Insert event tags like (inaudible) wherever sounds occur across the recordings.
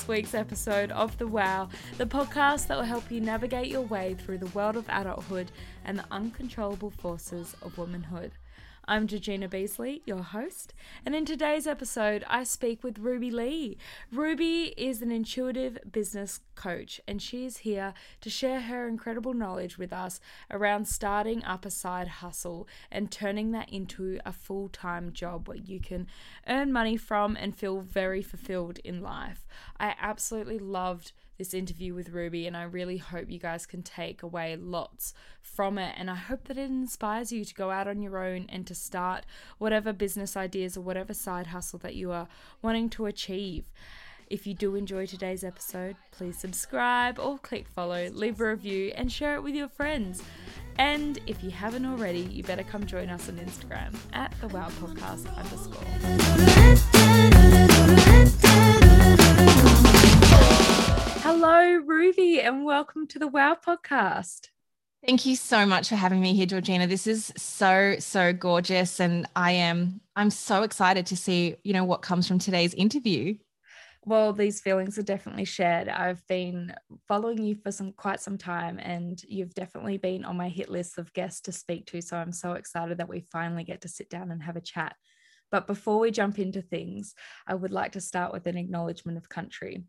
this week's episode of The Wow, the podcast that will help you navigate your way through the world of adulthood and the uncontrollable forces of womanhood. I'm Georgina Beasley, your host, and in today's episode, I speak with Ruby Lee. Ruby is an intuitive business coach, and she is here to share her incredible knowledge with us around starting up a side hustle and turning that into a full time job where you can earn money from and feel very fulfilled in life. I absolutely loved this interview with Ruby, and I really hope you guys can take away lots from it. And I hope that it inspires you to go out on your own and to start whatever business ideas or whatever side hustle that you are wanting to achieve. If you do enjoy today's episode, please subscribe or click follow, leave a review, and share it with your friends. And if you haven't already, you better come join us on Instagram at the Wow Podcast underscore. Hello, Ruby, and welcome to the Wow Podcast. Thank you so much for having me here, Georgina. This is so, so gorgeous. And I am, I'm so excited to see, you know, what comes from today's interview. Well, these feelings are definitely shared. I've been following you for some quite some time, and you've definitely been on my hit list of guests to speak to. So I'm so excited that we finally get to sit down and have a chat. But before we jump into things, I would like to start with an acknowledgement of country.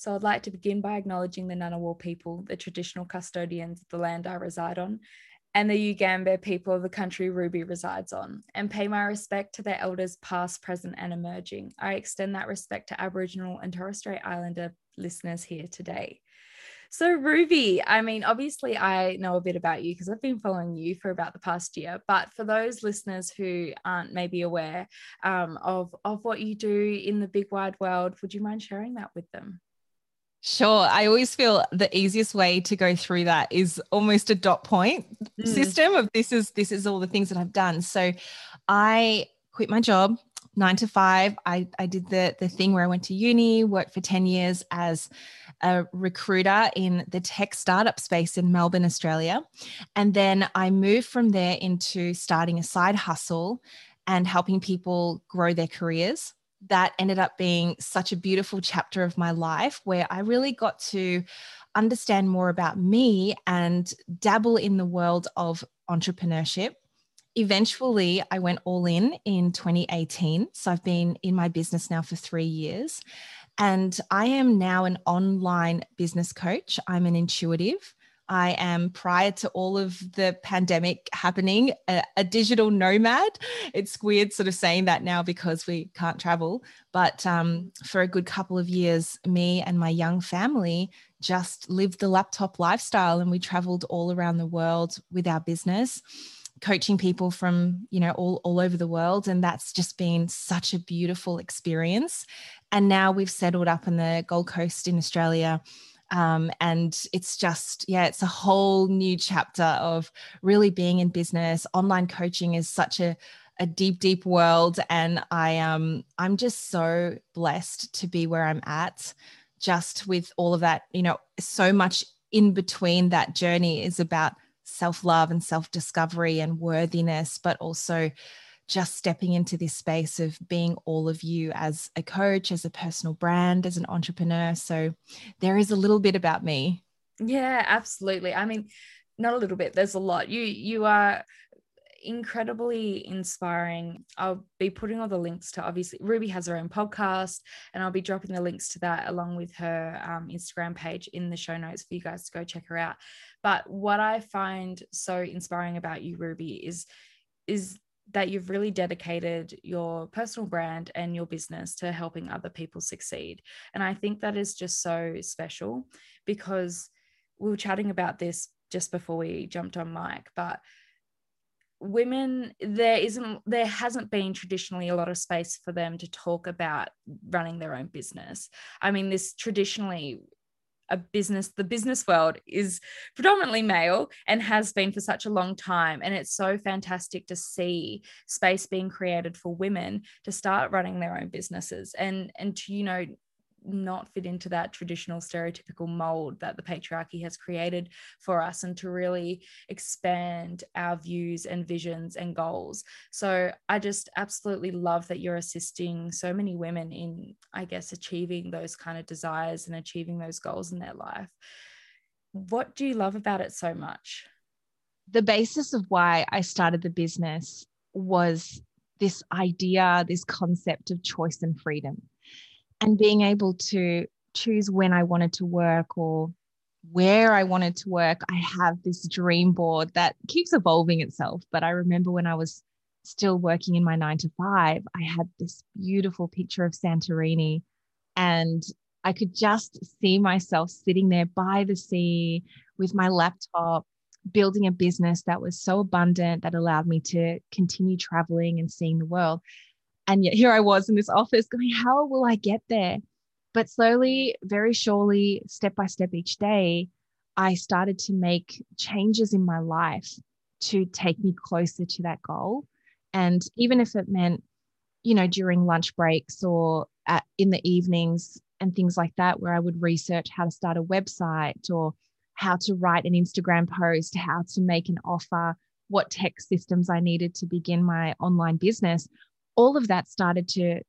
So I'd like to begin by acknowledging the Ngunnawal people, the traditional custodians of the land I reside on, and the Yugambeh people of the country Ruby resides on, and pay my respect to their elders past, present, and emerging. I extend that respect to Aboriginal and Torres Strait Islander listeners here today. So, Ruby, I mean, obviously, I know a bit about you because I've been following you for about the past year. But for those listeners who aren't maybe aware um, of, of what you do in the big wide world, would you mind sharing that with them? Sure. I always feel the easiest way to go through that is almost a dot point mm. system of this is this is all the things that I've done. So I quit my job nine to five. I, I did the the thing where I went to uni, worked for 10 years as a recruiter in the tech startup space in Melbourne, Australia. And then I moved from there into starting a side hustle and helping people grow their careers that ended up being such a beautiful chapter of my life where I really got to understand more about me and dabble in the world of entrepreneurship. Eventually, I went all in in 2018. So I've been in my business now for three years. And I am now an online business coach. I'm an intuitive. I am, prior to all of the pandemic happening, a, a, digital nomad. It's weird sort of saying that now because we can't travel. But um, for a good couple of years, me and my young family just lived the laptop lifestyle and we traveled all around the world with our business coaching people from you know all, all over the world and that's just been such a beautiful experience and now we've settled up in the gold coast in australia um, and it's just, yeah, it's a whole new chapter of really being in business. Online coaching is such a, a deep, deep world. And I um I'm just so blessed to be where I'm at, just with all of that, you know, so much in between that journey is about self-love and self-discovery and worthiness, but also just stepping into this space of being all of you as a coach, as a personal brand, as an entrepreneur. So there is a little bit about me. Yeah, absolutely. I mean, not a little bit, there's a lot. You you are incredibly inspiring. I'll be putting all the links to obviously Ruby has her own podcast, and I'll be dropping the links to that along with her um, Instagram page in the show notes for you guys to go check her out. But what I find so inspiring about you, Ruby, is is that you've really dedicated your personal brand and your business to helping other people succeed. And I think that is just so special because we were chatting about this just before we jumped on mic, but women there isn't there hasn't been traditionally a lot of space for them to talk about running their own business i mean this traditionally a business the business world is predominantly male and has been for such a long time. And it's so fantastic to see space being created for women to start running their own businesses. And and to you know not fit into that traditional stereotypical mold that the patriarchy has created for us and to really expand our views and visions and goals. So I just absolutely love that you're assisting so many women in, I guess, achieving those kind of desires and achieving those goals in their life. What do you love about it so much? The basis of why I started the business was this idea, this concept of choice and freedom and being able to choose when I wanted to work or where I wanted to work. I have this dream board that keeps evolving itself. But I remember when I was still working in my nine to five, I had this beautiful picture of Santorini and I could just see myself sitting there by the sea with my laptop, building a business that was so abundant that allowed me to continue traveling and seeing the world. And yet here I was in this office going, how will I get there? But slowly, very surely, step by step each day, I started to make changes in my life to take me closer to that goal. And even if it meant, you know, during lunch breaks or at, in the evenings and things like that, where I would research how to start a website or how to write an Instagram post, how to make an offer, what tech systems I needed to begin my online business, all of that started to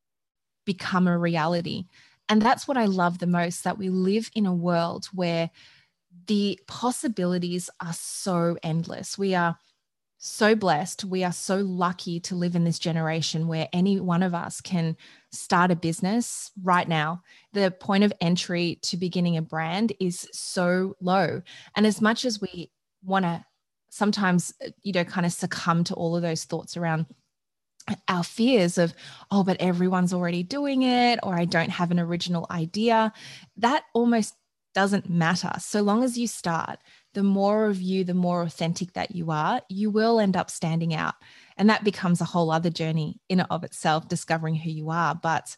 become a reality. And that's what I love the most that we live in a world where the possibilities are so endless. We are so blessed. We are so lucky to live in this generation where any one of us can start a business right now. The point of entry to beginning a brand is so low. And as much as we want to sometimes, you know, kind of succumb to all of those thoughts around our fears of, oh, but everyone's already doing it, or I don't have an original idea, that almost doesn't matter. So long as you start, the more of you, the more authentic that you are, you will end up standing out. And that becomes a whole other journey in and of itself, discovering who you are. But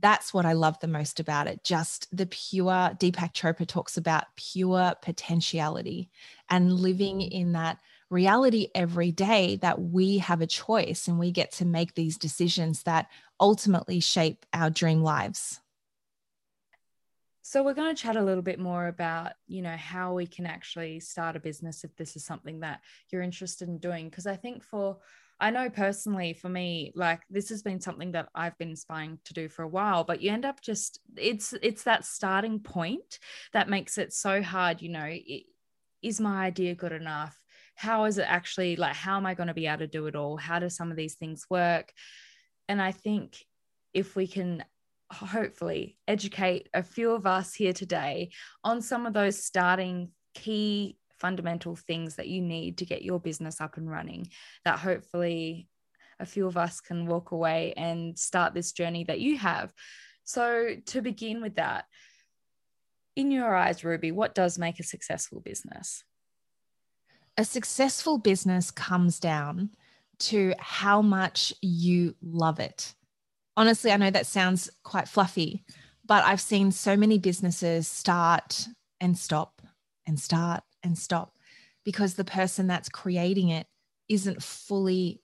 that's what I love the most about it. Just the pure, Deepak Chopra talks about pure potentiality and living in that reality every day that we have a choice and we get to make these decisions that ultimately shape our dream lives. So we're going to chat a little bit more about, you know, how we can actually start a business if this is something that you're interested in doing because I think for I know personally for me like this has been something that I've been aspiring to do for a while but you end up just it's it's that starting point that makes it so hard, you know, is my idea good enough? How is it actually like how am i going to be able to do it all? How do some of these things work? And i think if we can hopefully educate a few of us here today on some of those starting key fundamental things that you need to get your business up and running that hopefully a few of us can walk away and start this journey that you have. So to begin with that in your eyes ruby what does make a successful business a successful business comes down to how much you love it. Honestly, I know that sounds quite fluffy, but I've seen so many businesses start and stop and start and stop because the person that's creating it isn't fully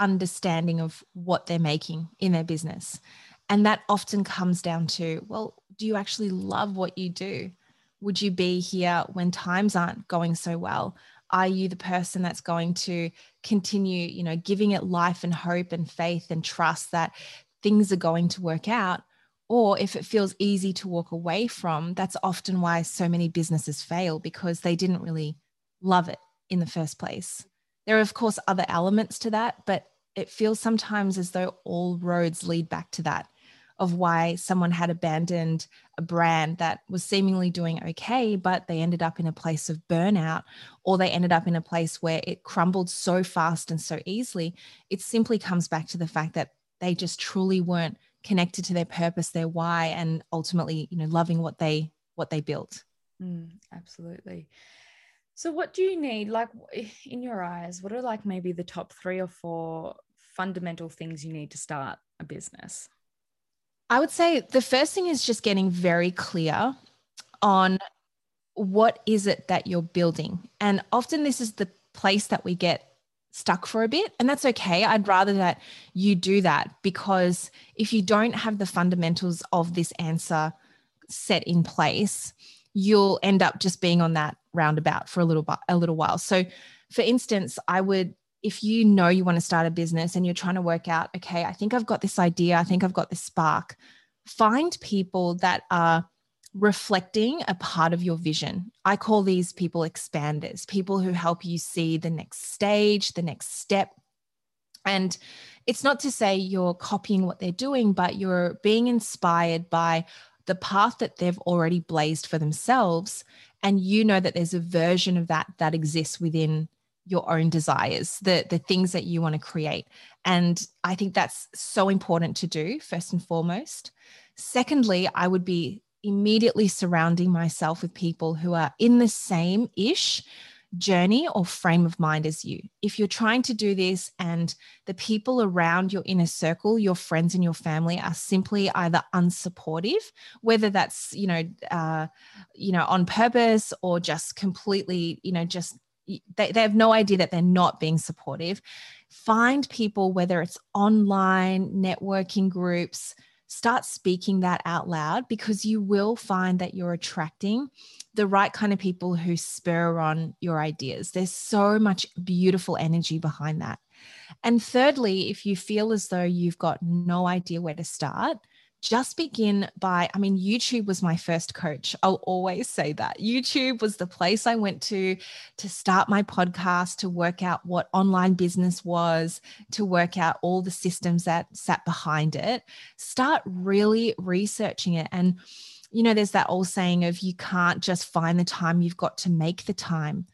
understanding of what they're making in their business. And that often comes down to, well, do you actually love what you do? Would you be here when times aren't going so well? Are you the person that's going to continue, you know, giving it life and hope and faith and trust that things are going to work out? Or if it feels easy to walk away from, that's often why so many businesses fail because they didn't really love it in the first place. There are, of course, other elements to that, but it feels sometimes as though all roads lead back to that of why someone had abandoned a brand that was seemingly doing okay, but they ended up in a place of burnout or they ended up in a place where it crumbled so fast and so easily. It simply comes back to the fact that they just truly weren't connected to their purpose, their why, and ultimately, you know, loving what they what they built. Mm, absolutely. So, what do you need? Like, (sighs) in your eyes, what are like maybe the top three or four fundamental things you need to start a business? I would say the first thing is just getting very clear on what is it that you're building. And often this is the place that we get stuck for a bit. And that's okay. I'd rather that you do that because if you don't have the fundamentals of this answer set in place, you'll end up just being on that roundabout for a little a little while. So for instance, I would if you know you want to start a business and you're trying to work out, okay, I think I've got this idea, I think I've got this spark, find people that are reflecting a part of your vision. I call these people expanders, people who help you see the next stage, the next step. And it's not to say you're copying what they're doing, but you're being inspired by the path that they've already blazed for themselves. And you know that there's a version of that that exists within your own desires, the, the things that you want to create. And I think that's so important to do, first and foremost. Secondly, I would be immediately surrounding myself with people who are in the same ish journey or frame of mind as you. If you're trying to do this and the people around your inner circle, your friends and your family are simply either unsupportive, whether that's, you know, uh, you know, on purpose or just completely, you know, just they, they have no idea that they're not being supportive. Find people, whether it's online, networking groups, start speaking that out loud because you will find that you're attracting the right kind of people who spur on your ideas. There's so much beautiful energy behind that. And thirdly, if you feel as though you've got no idea where to start, just begin by i mean youtube was my first coach i'll always say that. Youtube was the place i went to to start my podcast to work out what online business was to work out all the systems that sat behind it. Start really researching it. And you know there's that old saying of you can't just find the time you've got to make the time.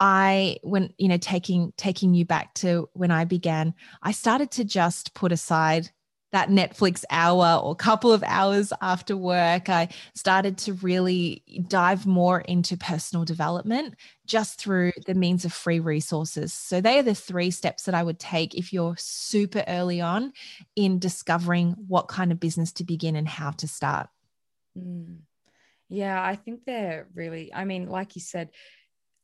I when you know taking taking you back to when I began I started to just put aside that Netflix hour or couple of hours after work, I started to really dive more into personal development just through the means of free resources. So, they are the three steps that I would take if you're super early on in discovering what kind of business to begin and how to start. Mm. Yeah, I think they're really, I mean, like you said,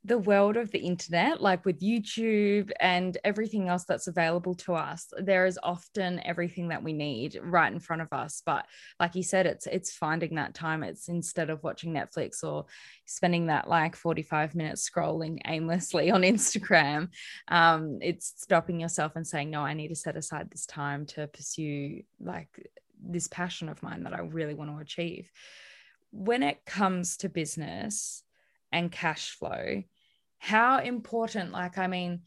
the world of the internet, like with YouTube and everything else that's available to us, there is often everything that we need right in front of us. But like you said, it's it's finding that time. It's instead of watching Netflix or spending that like 45 minutes scrolling aimlessly on Instagram, um, it's stopping yourself and saying, No, I need to set aside this time to pursue like this passion of mine that I really want to achieve. When it comes to business, and cash flow how important like i mean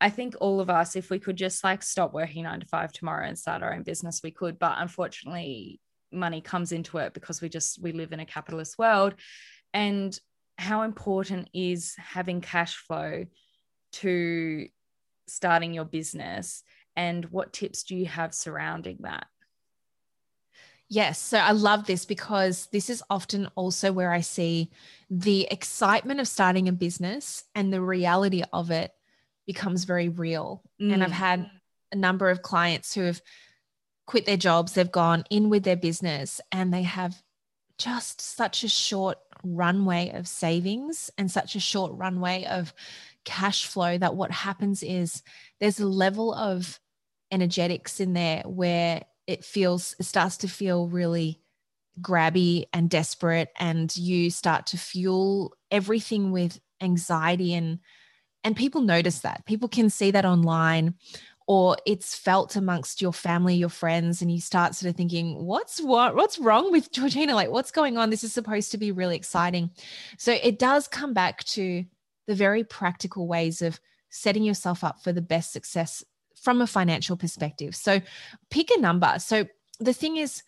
i think all of us if we could just like stop working 9 to 5 tomorrow and start our own business we could. But unfortunately money comes into it because we just we live in a capitalist world. And how important is having cash flow to starting your business? And what tips do you have surrounding that Yes. So I love this because this is often also where I see the excitement of starting a business and the reality of it becomes very real. Mm. And I've mm. had a number of clients who have quit their jobs, they've gone in with their business, and they have just such a short runway of savings and such a short runway of cash flow that what happens is there's a level of energetics in there where it feels it starts to feel really grabby and desperate and you start to fuel everything with anxiety and and people notice that. People can see that online or it's felt amongst your family your friends and you start sort of thinking what's what what's wrong with georgina? Like what's going on? This is supposed to be really exciting. So it does come back to the very practical ways of setting yourself up for the best success from a financial perspective. So pick a number. So the thing is,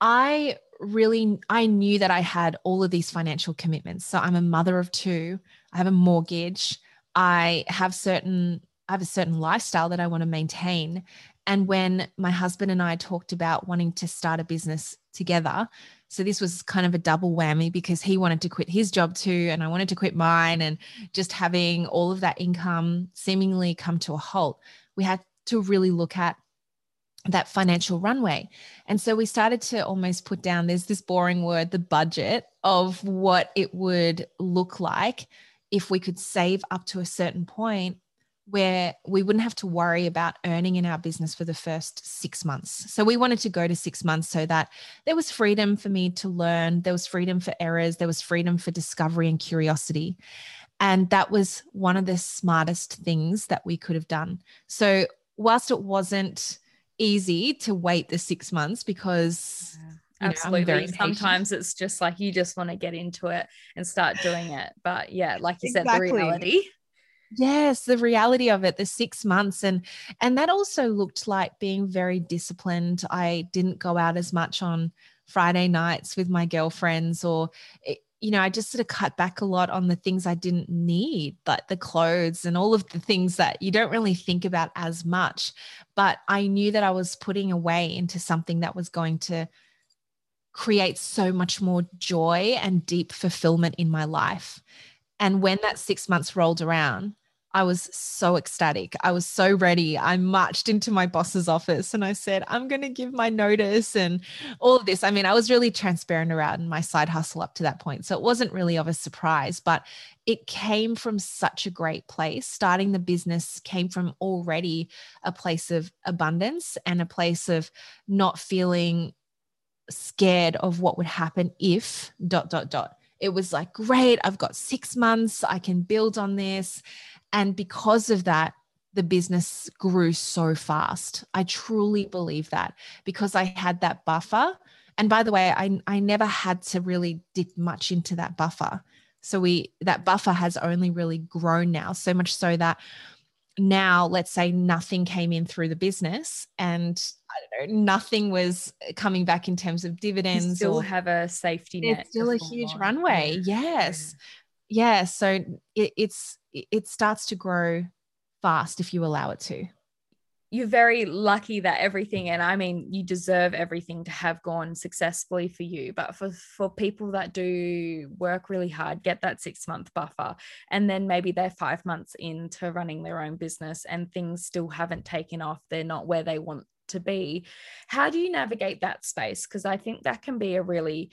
I really I knew that I had all of these financial commitments. So I'm a mother of two. I have a mortgage. I have certain I have a certain lifestyle that I want to maintain. And when my husband and I talked about wanting to start a business together, so this was kind of a double whammy because he wanted to quit his job too, and I wanted to quit mine, and just having all of that income seemingly come to a halt. We had to really look at that financial runway. And so we started to almost put down there's this boring word, the budget of what it would look like if we could save up to a certain point where we wouldn't have to worry about earning in our business for the first six months. So we wanted to go to six months so that there was freedom for me to learn, there was freedom for errors, there was freedom for discovery and curiosity. And that was one of the smartest things that we could have done. So, whilst it wasn't easy to wait the six months because yeah, absolutely. sometimes it's just like you just want to get into it and start doing it. But yeah like you exactly. said the reality. Yes the reality of it the six months. And and that also looked like being very disciplined. I didn't go out as much on friday nights with my girlfriends or it, you know i just sort of cut back a lot on the things i didn't need like the clothes and all of the things that you don't really think about as much. But i knew that i was putting away into something that was going to create so much more joy and deep fulfillment in my life. And when that six months rolled around I was so ecstatic. I was so ready. I marched into my boss's office and I said, I'm going to give my notice and all of this. I mean, I was really transparent around my side hustle up to that point. So it wasn't really of a surprise, but it came from such a great place. Starting the business came from already a place of abundance and a place of not feeling scared of what would happen if dot dot dot it was like great i've got 6 months i can build on this and because of that, the business grew so fast. I truly believe that because I had that buffer. And by the way, I, I never had to really dip much into that buffer. So we that buffer has only really grown now, so much so that now let's say nothing came in through the business and I don't know, nothing was uh, coming back in terms of dividends. You still or, have a safety net. It's still a huge on. runway. Yes. Yeah. yeah. So it, it's it starts to grow fast if you allow it to. You're very lucky that everything, and I mean, you deserve everything to have gone successfully for you. But for, for people that do work really hard, get that six month buffer, and then maybe they're five months into running their own business and things still haven't taken off, they're not where they want to be. How do you navigate that space? Because I think that can be a really,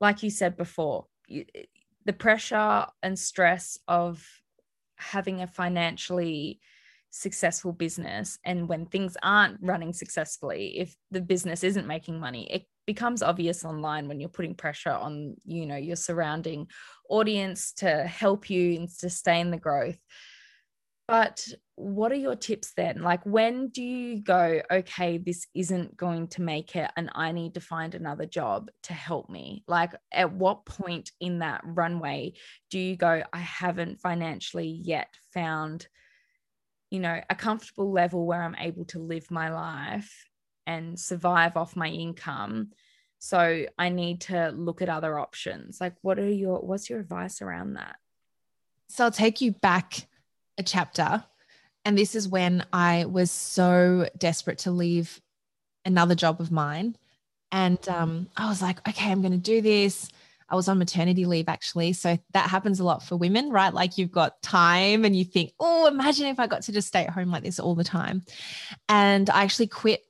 like you said before, you, eh, the pressure and stress of having a financially successful business and when things aren't running successfully if the business isn't making money it becomes obvious online when you're putting pressure on you know your surrounding audience to help you and sustain the growth but what are your tips then? Like when do you go okay this isn't going to make it and i need to find another job to help me like at what point in that runway do you go i haven't financially yet found you know a comfortable level where i'm able to live my life and survive off my income so i need to look at other options like what are your what's your advice around that? So i'll take you back a chapter and this is when I was so desperate to leave another job of mine. And um, I was like, okay, I'm going to do this. I was on maternity leave actually. So that happens a lot for women, right? Like you've got time and you think, oh, imagine if I got to just stay at home like this all the time. And I actually quit.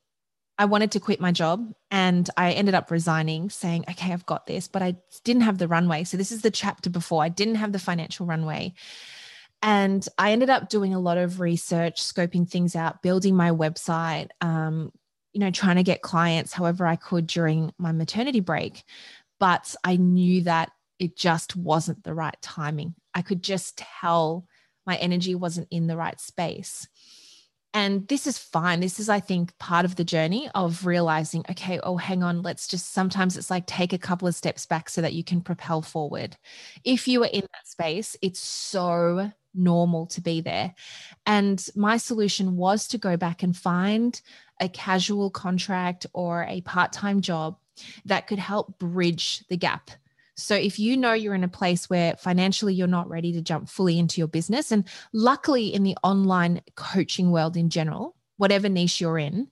I wanted to quit my job and I ended up resigning, saying, okay, I've got this, but I didn't have the runway. So this is the chapter before. I didn't have the financial runway. And I ended up doing a lot of research, scoping things out, building my website, um, you know, trying to get clients however I could during my maternity break. But I knew that it just wasn't the right timing. I could just tell my energy wasn't in the right space. And this is fine. This is, I think, part of the journey of realizing, okay, oh, hang on, let's just sometimes it's like take a couple of steps back so that you can propel forward. If you are in that space, it's so normal to be there. And my solution was to go back and find a casual contract or a part time job that could help bridge the gap. So, if you know you're in a place where financially you're not ready to jump fully into your business, and luckily in the online coaching world in general, whatever niche you're in,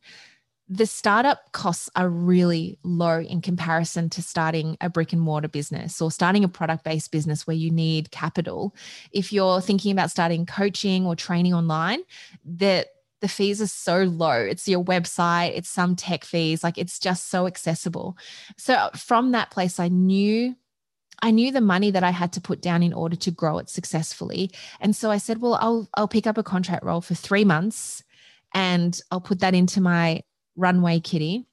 the startup costs are really low in comparison to starting a brick and mortar business or starting a product based business where you need capital. If you're thinking about starting coaching or training online, the the fees are so low. It's your website, it's some tech fees, like it's just so accessible. So from that place, I knew I knew the money that I had to put down in order to grow it successfully. And so I said, well, I'll I'll pick up a contract role for 3 months and I'll put that into my runway kitty.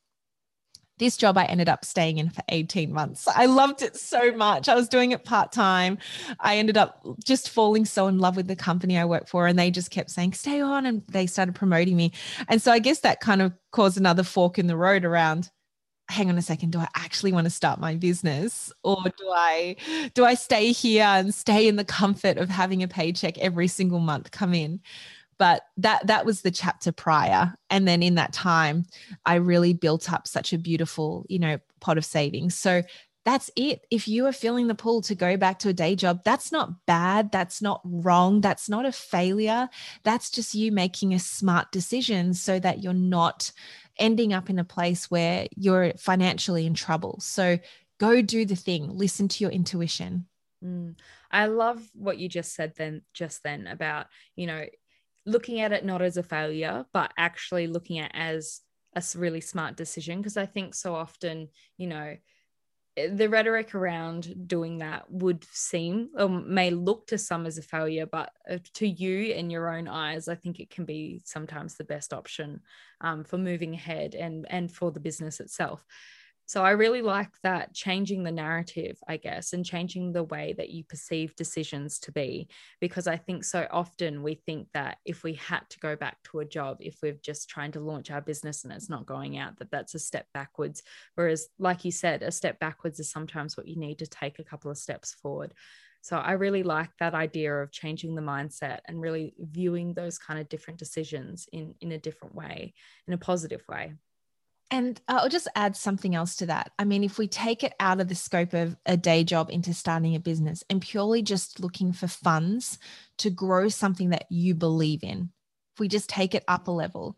This job I ended up staying in for 18 months. I loved it so much. I was doing it part time. I ended up just falling so in love with the company I worked for, and they just kept saying, stay on. And they started promoting me. And so I guess that kind of caused another fork in the road around hang on a second do i actually want to start my business or do i do i stay here and stay in the comfort of having a paycheck every single month come in but that that was the chapter prior. And then in that time i really built up such a beautiful you know pot of savings. So that's it. If you are feeling the pull to go back to a day job that's not bad. That's not wrong. That's not a failure. That's just you making a smart decision so that you're not ending up in a place where you're financially in trouble. So go do the thing. Listen to your intuition. Mm. i love what you just said then just then about you know looking at it not as a failure, but actually looking at as a really smart decision. Because I think so often, you know, eh, the rhetoric around doing that would seem or may look to some as a failure, but uh, to you in your own eyes, I think it can be sometimes the best option um, for moving ahead and and for the business itself. So I really like that changing the narrative, I guess, and changing the way that you perceive decisions to be. Because I think so often we think that if we had to go back to a job, if we're just trying to launch our business and it's not going out, that that's a step backwards. Whereas, like you said, a step backwards is sometimes what you need to take a couple of steps forward. So I really like that idea of changing the mindset and really viewing those kind of different decisions in in a different way, in a positive way. And uh, I'll just add something else to that. I mean, if we take it out of the scope of a day job into starting a business and purely just looking for funds to grow something that you believe in, if we just take it up a level,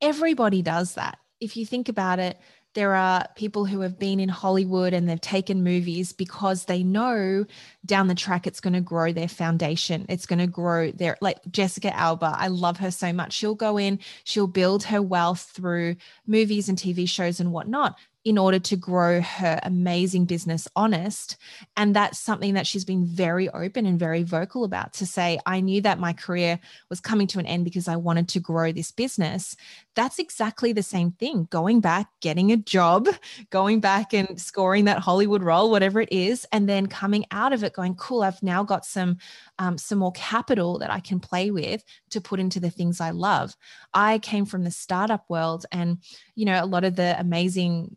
everybody does that. If you think about it, there are people who have been in Hollywood and they've taken movies because they know down the track it's going to grow their foundation. It's going to grow their, like Jessica Alba. I love her so much. She'll go in, she'll build her wealth through movies and TV shows and whatnot in order to grow her amazing business honest. And that's something that she's been very open and very vocal about to say, I knew that my career was coming to an end because I wanted to grow this business. That's exactly the same thing. Going back, getting a job, (laughs) going back and scoring that Hollywood role, whatever it is, and then coming out of it going, cool, I've now got some um, some more capital that I can play with to put into the things I love. I came from the startup world, and you know, a lot of the amazing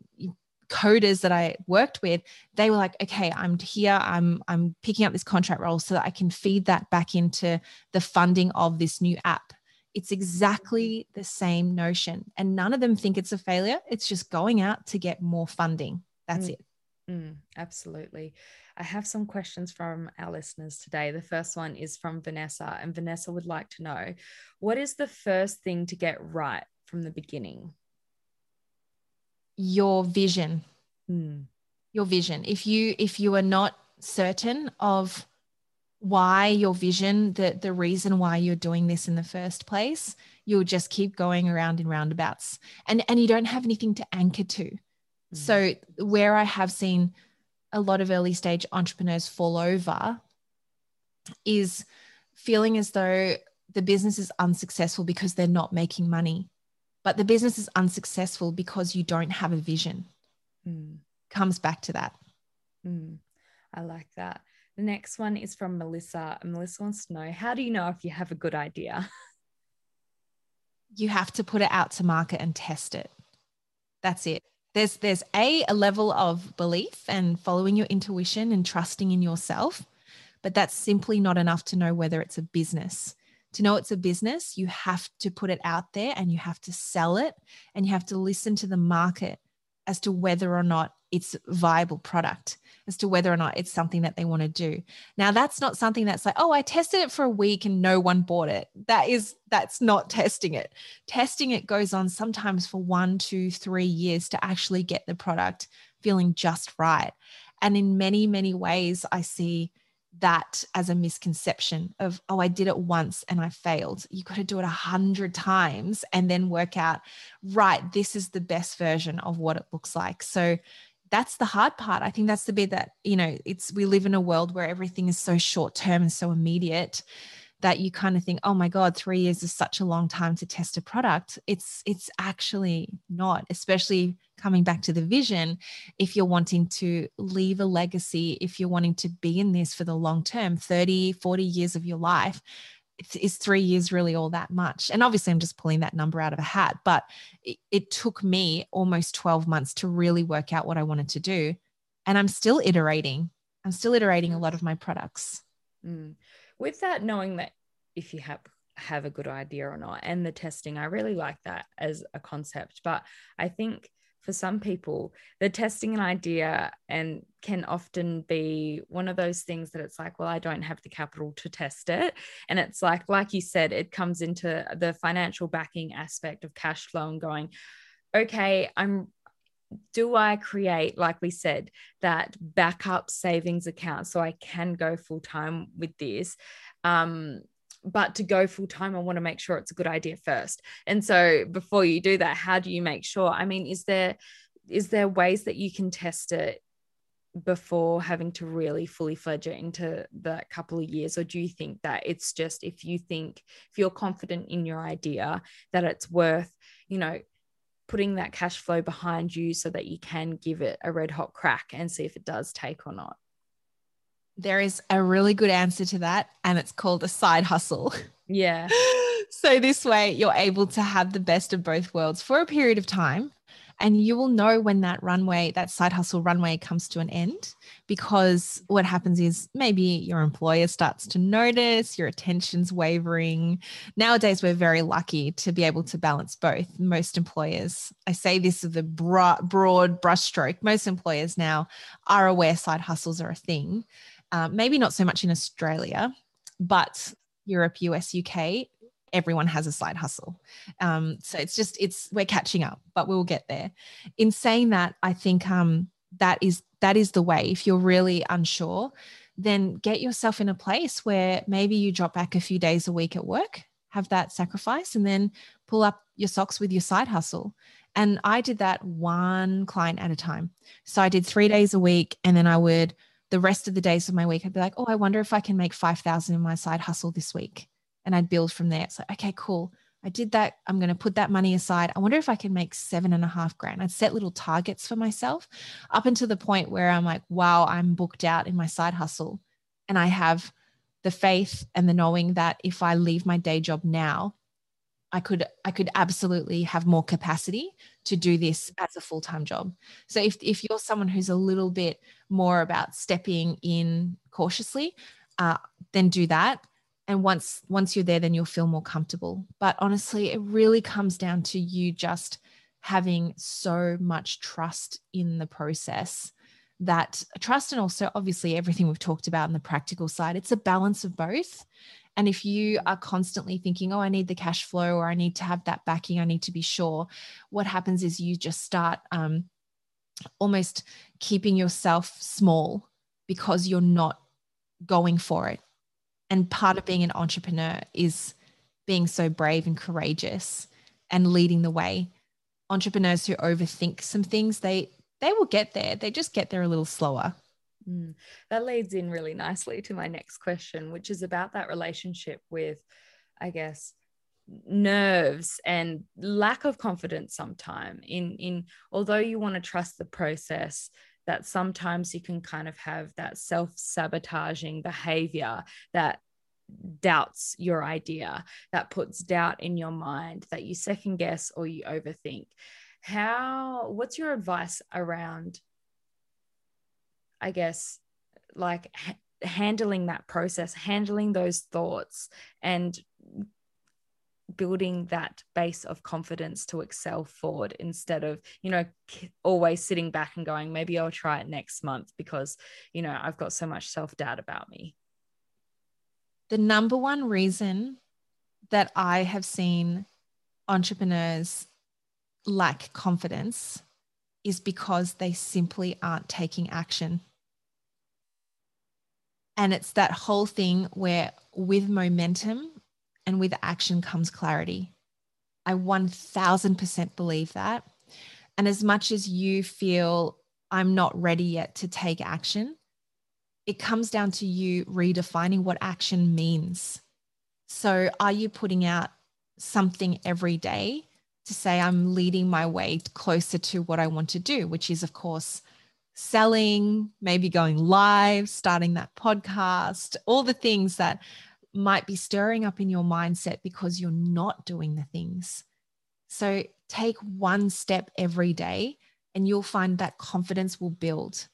coders that I worked with, they were like, okay, I'm here. I'm I'm picking up this contract role so that I can feed that back into the funding of this new app. It's exactly the same notion. And none of them think it's a failure. It's just going out to get more funding. That's mm. it. Mm, absolutely. I have some questions from our listeners today. The first one is from Vanessa, and Vanessa would like to know what is the first thing to get right from the beginning? Your vision. Mm. Your vision. If you if you are not certain of why your vision, the the reason why you're doing this in the first place, you'll just keep going around in roundabouts, and and you don't have anything to anchor to. Mm. So where I have seen a lot of early stage entrepreneurs fall over is feeling as though the business is unsuccessful because they're not making money. But the business is unsuccessful because you don't have a vision. Mm. Comes back to that. Mm. I like that. The next one is from Melissa. And Melissa wants to know how do you know if you have a good idea? You have to put it out to market and test it. That's it there's there's a a level of belief and following your intuition and trusting in yourself but that's simply not enough to know whether it's a business. To know it's a business you have to put it out there and you have to sell it and you have to listen to the market as to whether or not it's viable product as to whether or not it's something that they want to do. Now that's not something that's like, oh, I tested it for a week and no one bought it. That is that's not testing it. Testing it goes on sometimes for one, two, three years to actually get the product feeling just right. And in many, many ways, I see that as a misconception of oh i did it once and i failed you got to do it a hundred times and then work out right this is the best version of what it looks like so that's the hard part. I think that's the bit that, you know, it's we live in a world where everything is so short term and so immediate that you kind of think, oh my God, three years is such a long time to test a product. It's it's actually not, especially coming back to the vision. If you're wanting to leave a legacy, if you're wanting to be in this for the long term, 30, 40 years of your life, is three years really all that much? And obviously, I'm just pulling that number out of a hat, but it, it, took me almost 12 months to really work out what I wanted to do. And I'm still iterating. I'm still iterating a lot of my products. Mm. With that, knowing that if you have have a good idea or not, and the testing, I really like that as a concept. But I think for some people the testing an idea and can often be one of those things that it's like well i don't have the capital to test it and it's like like you said it comes into the financial backing aspect of cash flow and going okay i'm do I create, like we said, that backup savings account so I can go full time with this? Um, but to go full time, I want to make sure it's a good idea first. And so before you do that, how do you make sure? I mean, is there is there ways that you can test it before having to really fully fledge it into that couple of years or do you think that it's just if you think if you're confident in your idea that it's worth you know putting that cash flow behind you so that you can give it a red hot crack and see if it does take or not there is a really good answer to that, and it's called a side hustle. Yeah. (laughs) so, this way, you're able to have the best of both worlds for a period of time. And you will know when that runway, that side hustle runway comes to an end, because what happens is maybe your employer starts to notice your attention's wavering. Nowadays, we're very lucky to be able to balance both. Most employers, I say this with a broad, broad brushstroke, most employers now are aware side hustles are a thing. Um, maybe not so much in Australia, but Europe, US, UK, everyone has a side hustle. Um, so it's just it's we're catching up, but we'll get there. In saying that, I think um, that is that is the way. If you're really unsure, then get yourself in a place where maybe you drop back a few days a week at work, have that sacrifice, and then pull up your socks with your side hustle. And I did that one client at a time. So I did three days a week, and then I would the rest of the days of my week, I'd be like, oh, I wonder if I can make 5,000 in my side hustle this week. And I'd build from there. It's like, okay, cool. I did that. I'm going to put that money aside. I wonder if I can make seven and a half grand. I'd set little targets for myself up until the point where I'm like, wow, I'm booked out in my side hustle. And I have the faith and the knowing that if I leave my day job now, I could I could absolutely have more capacity to do this as a full-time job. So if if you're someone who's a little bit more about stepping in cautiously, uh, then do that. And once once you're there, then you'll feel more comfortable. But honestly, it really comes down to you just having so much trust in the process that trust and also obviously everything we've talked about in the practical side it's a balance of both and if you are constantly thinking, oh, I need the cash flow or I need to have that backing, I need to be sure, what happens is you just start um, almost keeping yourself small because you're not going for it. And part of being an entrepreneur is being so brave and courageous and leading the way. Entrepreneurs who overthink some things, they they will get there. They just get there a little slower. Mm. That leads in really nicely to my next question, which is about that relationship with, I guess, nerves and lack of confidence sometime in in although you want to trust the process that sometimes you can kind of have that self-sabotaging behavior that doubts your idea that puts doubt in your mind that you second guess or you overthink how what's your advice around I guess, like ha- handling that process, handling those thoughts, and building that base of confidence to excel forward instead of you know always sitting back and going maybe i'll try it next month because you know i've got so much self-doubt about me. The number one reason that i have seen entrepreneurs lack confidence is because they simply aren't taking action and it's that whole thing where with momentum and with action comes clarity. I 1000% believe that. And as much as you feel I'm not ready yet to take action, it comes down to you redefining what action means. So, are you putting out something every day to say, I'm leading my way closer to what I want to do, which is, of course, selling, maybe going live, starting that podcast, all the things that might be stirring up in your mindset because you're not doing the things. So take one step every day and you'll find that confidence will build.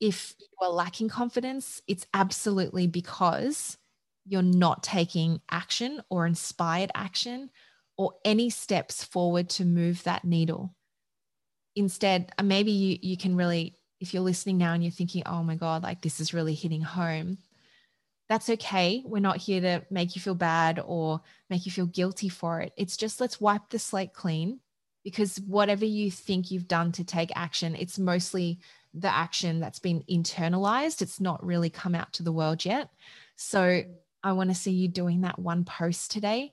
If you are lacking confidence, it's absolutely because you're not taking action or inspired action or any steps forward to move that needle. Instead, uh, maybe you, you can really, if you're listening now and you're thinking, oh my God, like this is really hitting home, that's okay. We're not here to make you feel bad or make you feel guilty for it. It's just let's wipe the slate clean because whatever you think you've done to take action, it's mostly the action that's been internalized. It's not really come out to the world yet. So I want to see you doing that one post today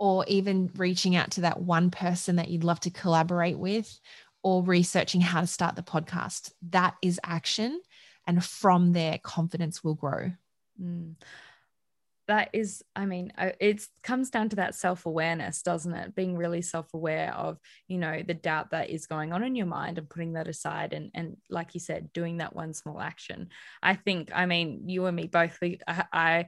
or even reaching out to that one person that you'd love to collaborate with or researching how to start the podcast. That is action. And from there, confidence will grow. Mm. That is, I mean, it comes down to that self awareness, doesn't it? Being really self aware of, you know, the doubt that is going on in your mind and putting that aside. And, and like you said, doing that one small action. I think, I mean, you and me both, I, I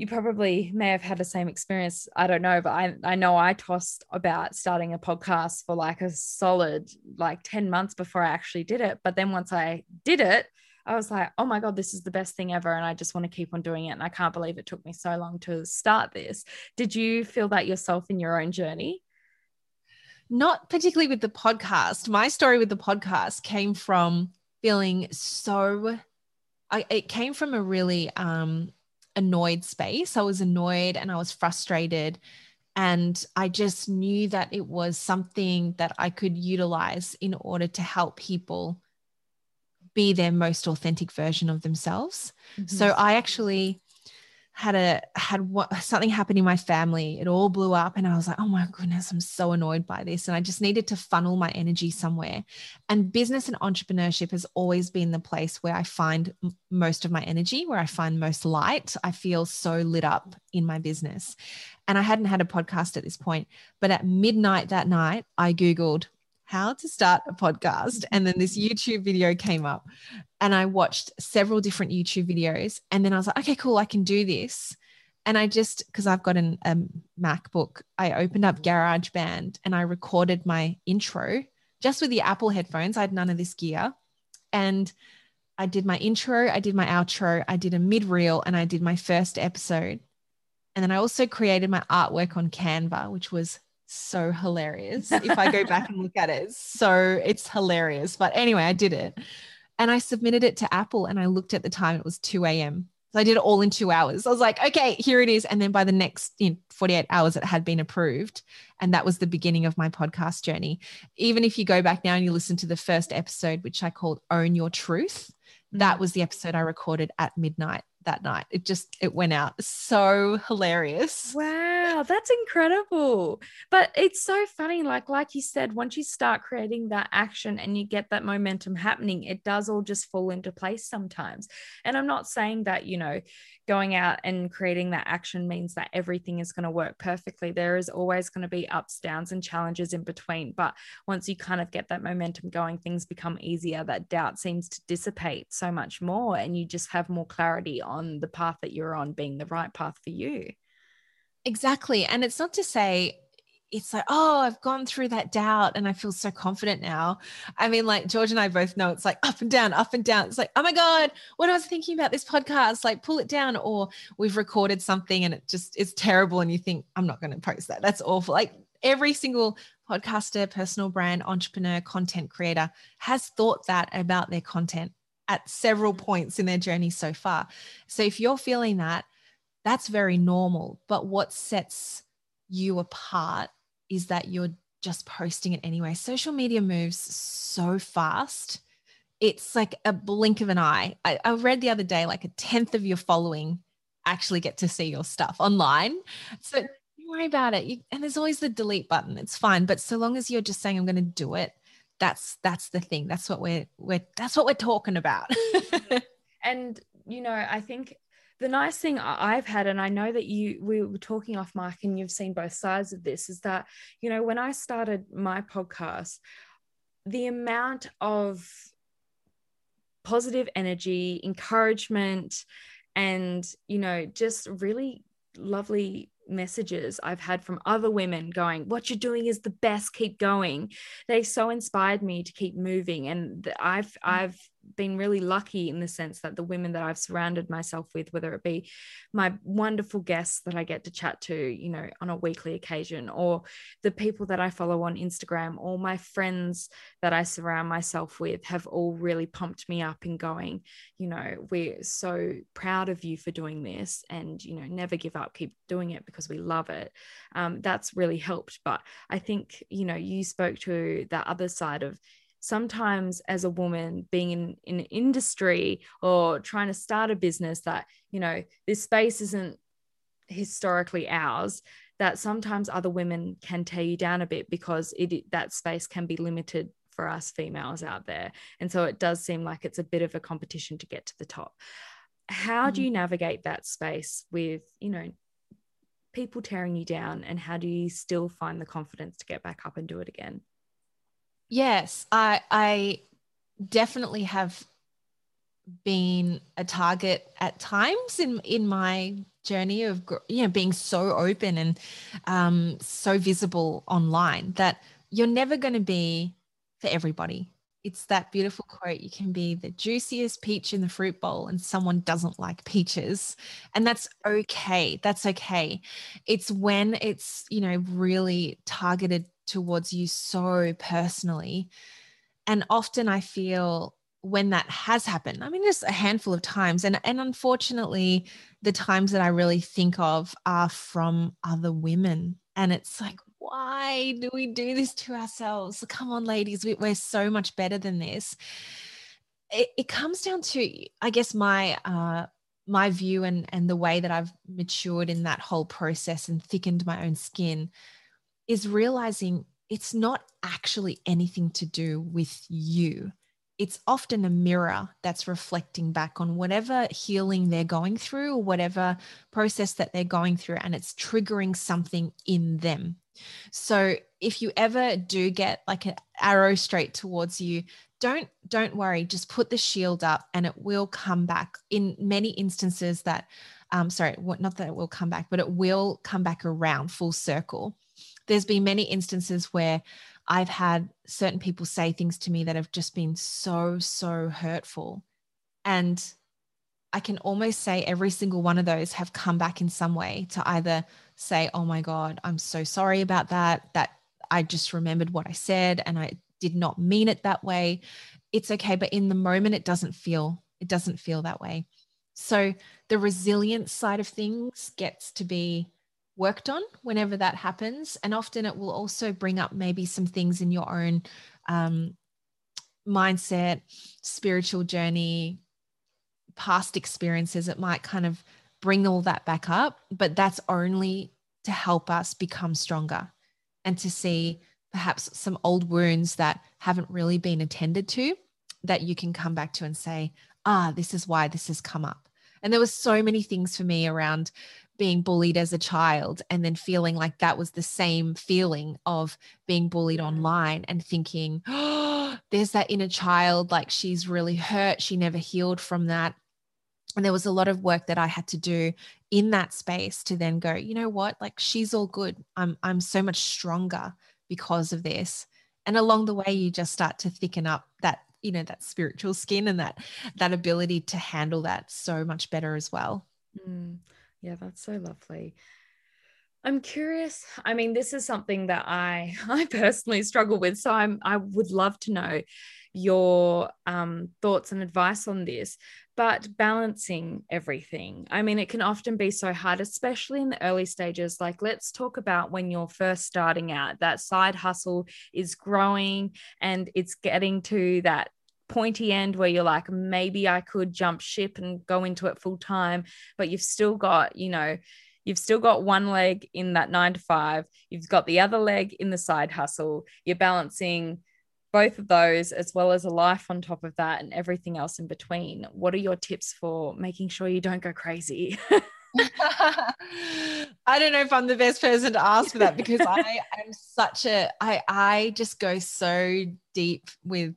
you probably may have had the same experience. I don't know, but I, I know I tossed about starting a podcast for like a solid like 10 months before I actually did it. But then once I did it, I was like, oh my God, this is the best thing ever. And I just want to keep on doing it. And I can't believe it took me so long to start this. Did you feel that yourself in your own journey? Not particularly with the podcast. My story with the podcast came from feeling so, I, it came from a really um, annoyed space. I was annoyed and I was frustrated. And I just knew that it was something that I could utilize in order to help people be their most authentic version of themselves. Mm-hmm. So I actually had a had what, something happened in my family. It all blew up, and I was like, "Oh my goodness, I'm so annoyed by this." And I just needed to funnel my energy somewhere. And business and entrepreneurship has always been the place where I find most of my energy, where I find most light. I feel so lit up in my business. And I hadn't had a podcast at this point, but at midnight that night, I googled how to start a podcast. And then this YouTube video came up and I watched several different YouTube videos. And then I was like, okay, cool, I can do this. And I just, because I've got an, a MacBook, I opened up GarageBand and I recorded my intro just with the Apple headphones. I had none of this gear. And I did my intro, I did my outro, I did a mid reel, and I did my first episode. And then I also created my artwork on Canva, which was so hilarious. (laughs) if I go back and look at it, so it's hilarious. But anyway, I did it and I submitted it to Apple and I looked at the time, it was 2 a.m. So I did it all in two hours. I was like, okay, here it is. And then by the next you know, 48 hours, it had been approved. And that was the beginning of my podcast journey. Even if you go back now and you listen to the first episode, which I called Own Your Truth, that mm. was the episode I recorded at midnight that night. It just it went out so hilarious. Wow, that's incredible. But it's so funny like like you said once you start creating that action and you get that momentum happening, it does all just fall into place sometimes. And I'm not saying that, you know, going out and creating that action means that everything is going to work perfectly. There is always going to be ups, downs, and challenges in between. But once you kind of get that momentum going, things become easier. That doubt seems to dissipate so much more, and you just have more clarity on the path that you're on being the right path for you. Exactly. And it's not to say it's like, oh, I've gone through that doubt and I feel so confident now. I mean, like George and I both know it's like up and down, up and down. It's like, oh my God, what I was thinking about this podcast, like pull it down. Or we've recorded something and it just is terrible. And you think, I'm not going to post that. That's awful. Like every single podcaster, personal brand, entrepreneur, content creator has thought that about their content at several points in their journey so far. So if you're feeling that, that's very normal. But what sets you apart is that you're just posting it anyway. Social media moves so fast. It's like a blink of an eye. I, I read the other day, like a tenth of your following actually get to see your stuff online. So don't worry about it. You, and there's always the delete button. It's fine. But so long as you're just saying, I'm going to do it, that's that's the thing that's what we're we're that's what we're talking about (laughs) and you know i think the nice thing I've had, and I know that you we were talking off mic and you've seen both sides of this, is that, you know, when I started my podcast, the amount of positive energy, encouragement, and, you know, just really lovely messages I've had from other women going, What you're doing is the best, keep going. They so inspired me to keep moving. And I've, mm. I've, been really lucky in the sense that the women that I've surrounded myself with, whether it be my wonderful guests that I get to chat to, you know, on a weekly occasion, or the people that I follow on Instagram, or my friends that I surround myself with, have all really pumped me up in going, you know, we're so proud of you for doing this and, you know, never give up, keep doing it because we love it. Um, that's really helped. But I think, you know, you spoke to that other side of, sometimes as a woman being in, in an industry or trying to start a business that you know this space isn't historically ours that sometimes other women can tear you down a bit because it that space can be limited for us females out there. And so it does seem like it's a bit of a competition to get to the top. How do mm. you navigate that space with you know people tearing you down and how do you still find the confidence to get back up and do it again Yes, I I definitely have been a target at times in in my journey of you know being so open and um, so visible online that you're never going to be for everybody. It's that beautiful quote you can be the juiciest peach in the fruit bowl and someone doesn't like peaches and that's okay that's okay it's when it's you know really targeted towards you so personally. And often I feel when that has happened, I mean, just a handful of times. And, and unfortunately, the times that I really think of are from other women. And it's like, why do we do this to ourselves? Come on, ladies, we, are so much better than this. It, it comes down to, I guess, my uh, my view and and the way that I've matured in that whole process and thickened my own skin is realizing it's not actually anything to do with you. It's often a mirror that's reflecting back on whatever healing they're going through or whatever process that they're going through, and it's triggering something in them. So if you ever do get like an arrow straight towards you, don't don't worry just put the shield up and it will come back in many instances that um sorry not that it will come back but it will come back around full circle there's been many instances where I've had certain people say things to me that have just been so, so hurtful. And I can almost say every single one of those have come back in some way to either say, Oh my God, I'm so sorry about that. That I just remembered what I said and I did not mean it that way. It's okay. But in the moment, it doesn't feel, it doesn't feel that way. So the resilience side of things gets to be worked on whenever that happens. And often it will also bring up maybe some things in your own um, mindset, spiritual journey, past experiences. It might kind of bring all that back up, but that's only to help us become stronger and to see perhaps some old wounds that haven't really been attended to that you can come back to and say, ah, this is why this has come up. And there were so many things for me around being bullied as a child and then feeling like that was the same feeling of being bullied online and thinking, oh, there's that inner child, like she's really hurt. She never healed from that. And there was a lot of work that I had to do in that space to then go, you know what? Like she's all good. I'm I'm so much stronger because of this. And along the way, you just start to thicken up that you know that spiritual skin and that that ability to handle that so much better as well mm. Yeah, that's so lovely. I'm curious. I mean, this is something that I (laughs) I personally struggle with. So I'm I would love to know your um, thoughts and advice on this. But balancing everything. I mean, it can often be so hard, especially in the early stages. Like, let's talk about when you're first starting out. That side hustle is growing and it's getting to that pointy end where you're like, maybe I could jump ship and go into it full time, but you've still got, you know, you've still got one leg in that nine to five, you've got the other leg in the side hustle, you're balancing both of those, as well as a life on top of that and everything else in between, what are your tips for making sure you don't go crazy? (laughs) I don't know if I'm the best person to ask for that because I (laughs) am such a I I just go so deep with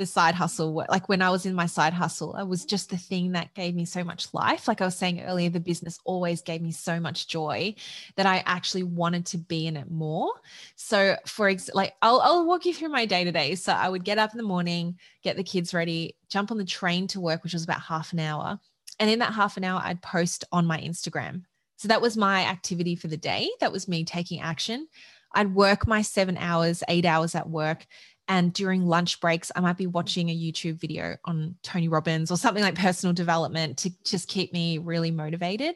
the side hustle like when i was in my side hustle it was just the thing that gave me so much life. Like i was saying earlier the business always gave me so much joy that i actually wanted to be in it more. So for example like I'll, I'll walk you through my day to day. So i would get up in the morning get the kids ready jump on the train to work which was about half an hour. And in that half an hour i'd post on my instagram. So that was my activity for the day. That was me taking action. I'd work my seven hours, eight hours at work, and during lunch breaks, I might be watching a YouTube video on Tony Robbins or something like personal development to just keep me really motivated.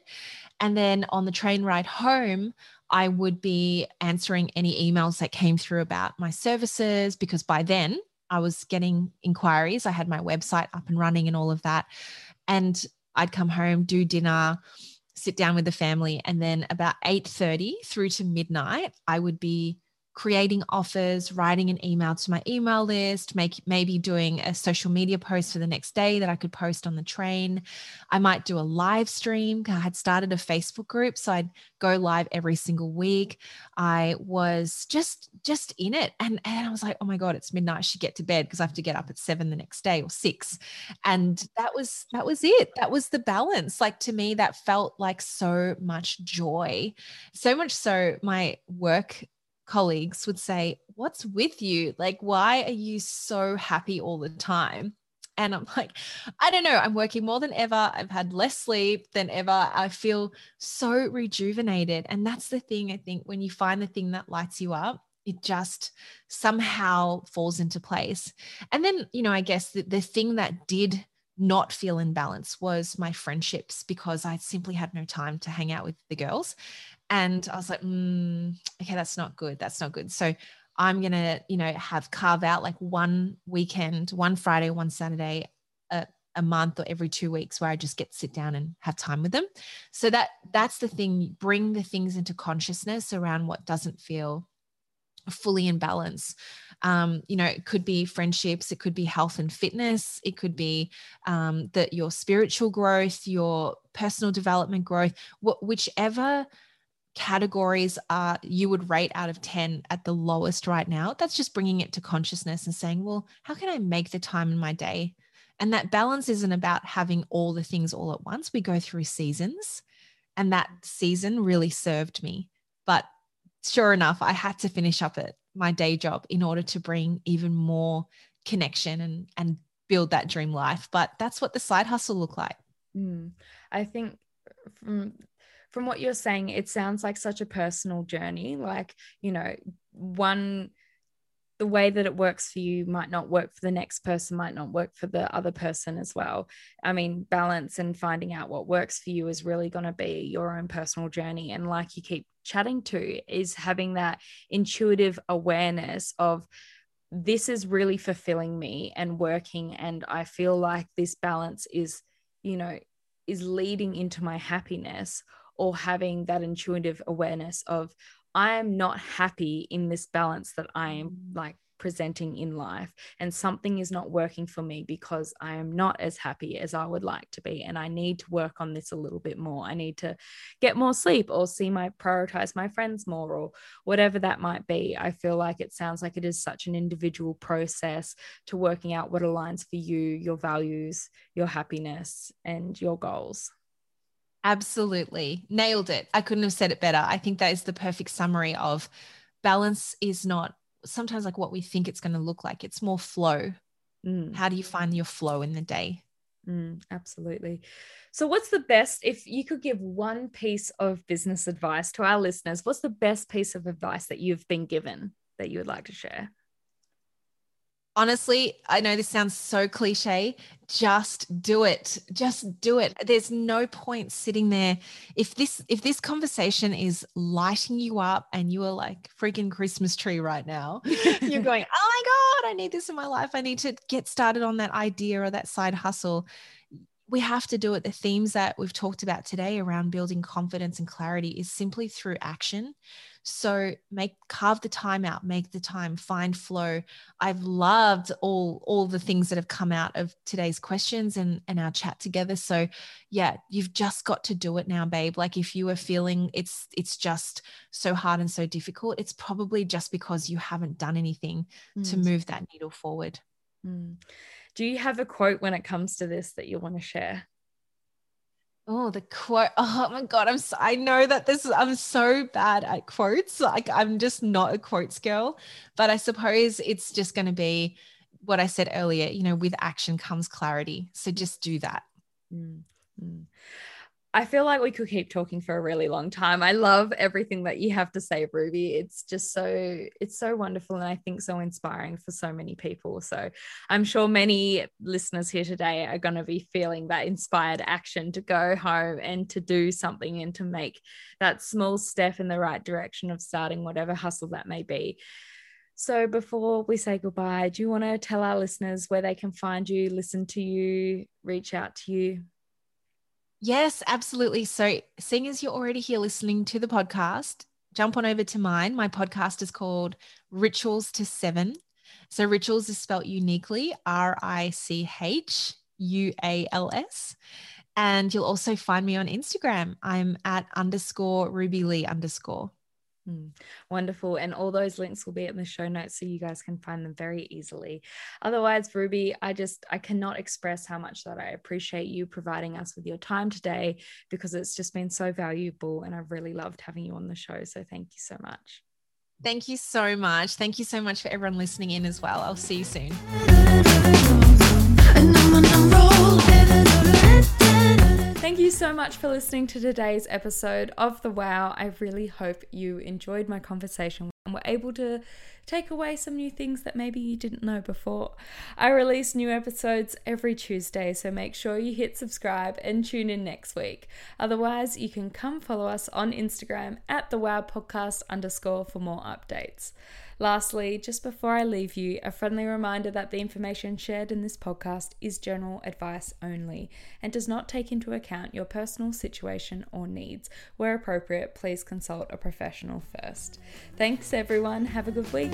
And then on the train ride home, I would be answering any emails that came through about my services because by then I was getting inquiries. I had my website up and running and all of that. And I'd come home, do dinner, sit down with the family, and then about 8:30 through to midnight, I would be creating offers, writing an email to my email list, make maybe doing a social media post for the next day that I could post on the train. I might do a live stream. I had started a Facebook group, so I'd go live every single week. I was just just in it, and and I was like, oh my god, it's midnight. I should get to bed because I have to get up at seven the next day or six, and that was that was it. That was the balance. Like to me, that felt like so much joy, so much so my work colleagues would say, What's with you? Like, why are you so happy all the time? And I'm like, I don't know. I'm working more than ever. I've had less sleep than ever. I feel so rejuvenated. And that's the thing, I think, when you find the thing that lights you up, it just somehow falls into place. And then, you know, I guess the, the thing that did not feel in balance was my friendships because I simply had no time to hang out with the girls. And I was like, mm, okay, that's not good. That's not good. So I'm going to, you know, have carve out like one weekend, one Friday, one Saturday, a, a month or every two weeks where I just get to sit down and have time with them. So that that's the thing. Bring the things into consciousness around what doesn't feel fully in balance. Um, you know, it could be friendships, it could be health and fitness, it could be um, that your spiritual growth, your personal development growth, wh- whichever categories are you would rate out of 10 at the lowest right now that's just bringing it to consciousness and saying well how can i make the time in my day? And that balance isn't about having all the things all at once. We go through seasons and that season really served me. But sure enough i had to finish up at my day job in order to bring even more connection and and build that dream life. But that's what the side hustle looked like. Mm. i think from from what you're saying, it sounds like such a personal journey. Like, you know, one, the way that it works for you might not work for the next person, might not work for the other person as well. I mean, balance and finding out what works for you is really going to be your own personal journey. And like you keep chatting to, is having that intuitive awareness of, this is really fulfilling me and working and i feel like this balance is you know is leading into my happiness or having that intuitive awareness of I am not happy in this balance that I am mm. like presenting in life and something is not working for me because I am not as happy as I would like to be and I need to work on this a little bit more. I need to get more sleep or see my prioritize my friends more or whatever that might be. I feel like it sounds like it is such an individual process to working out what aligns for you your values your happiness and your goals Absolutely. Nailed it. I couldn't have said it better. I think that is the perfect summary of balance is not sometimes like what we think it's going to look like. It's more flow. Mm. How do you find your flow in the day? Mm, absolutely. So, what's the best, if you could give one piece of business advice to our listeners, what's the best piece of advice that you've been given that you would like to share? Honestly, I know this sounds so cliche. Just do it. Just do it. There's no point sitting there. If this if this conversation is lighting you up and you are like freaking Christmas tree right now, (laughs) you're going, "Oh my god, I need this in my life. I need to get started on that idea or that side hustle." we have to do it. The themes that we've talked about today around building confidence and clarity is simply through action. So make carve the time out, make the time, find flow. I've loved all all the things that have come out of today's questions and and our chat together. So yeah, you've just got to do it now, babe. Like if you are feeling it's it's just so hard and so difficult, it's probably just because you haven't done anything mm. to move that needle forward. Mm. Do you have a quote when it comes to this that you want to share? Oh, the quote. (laughs) Oh my God. I'm so, I know that this is, I'm so bad at quotes. Like I'm just not a quotes girl, but I suppose it's just going to be what I said earlier, you know, with action comes clarity. So just do that. Mm-hmm. I feel like we could keep talking for a really long time. I love everything that you have to say, Ruby. It's just so it's so wonderful and I think so inspiring for so many people. So I'm sure many listeners here today are going to be feeling that inspired action to go home and to do something and to make that small step in the right direction of starting whatever hustle that may be. So before we say goodbye, do you want to tell our listeners where they can find you, listen to you, reach out to you? Yes, absolutely. So, seeing as you're already here listening to the podcast, jump on over to mine. My podcast is called Richuals to Seven. So, rituals is spelt uniquely R I C H U A L S. And you'll also find me on Instagram. I'm at underscore Ruby Lee underscore. Mm, wonderful. And all those links will be in the show notes so you guys can find them very easily. Otherwise, Ruby, I just, I cannot express how much that I appreciate you providing us with your time today because it's just been so valuable and I've really loved having you on the show. So thank you so much. Thank you so much. Thank you so much for everyone listening in as well. I'll see you soon. Thank you so much for listening to today's episode of The Wow. I really hope you enjoyed my conversation and were able to take away some new things that maybe you didn't know before. I release new episodes every Tuesday, so make sure you hit subscribe and tune in next week. Otherwise, you can come follow us on Instagram at the Wow Podcast underscore for more updates. Lastly, just before I leave you, a friendly reminder that the information shared in this podcast is general advice only and does not take into account your personal situation or needs. Where appropriate, please consult a professional first. Thanks, everyone. Have a good week.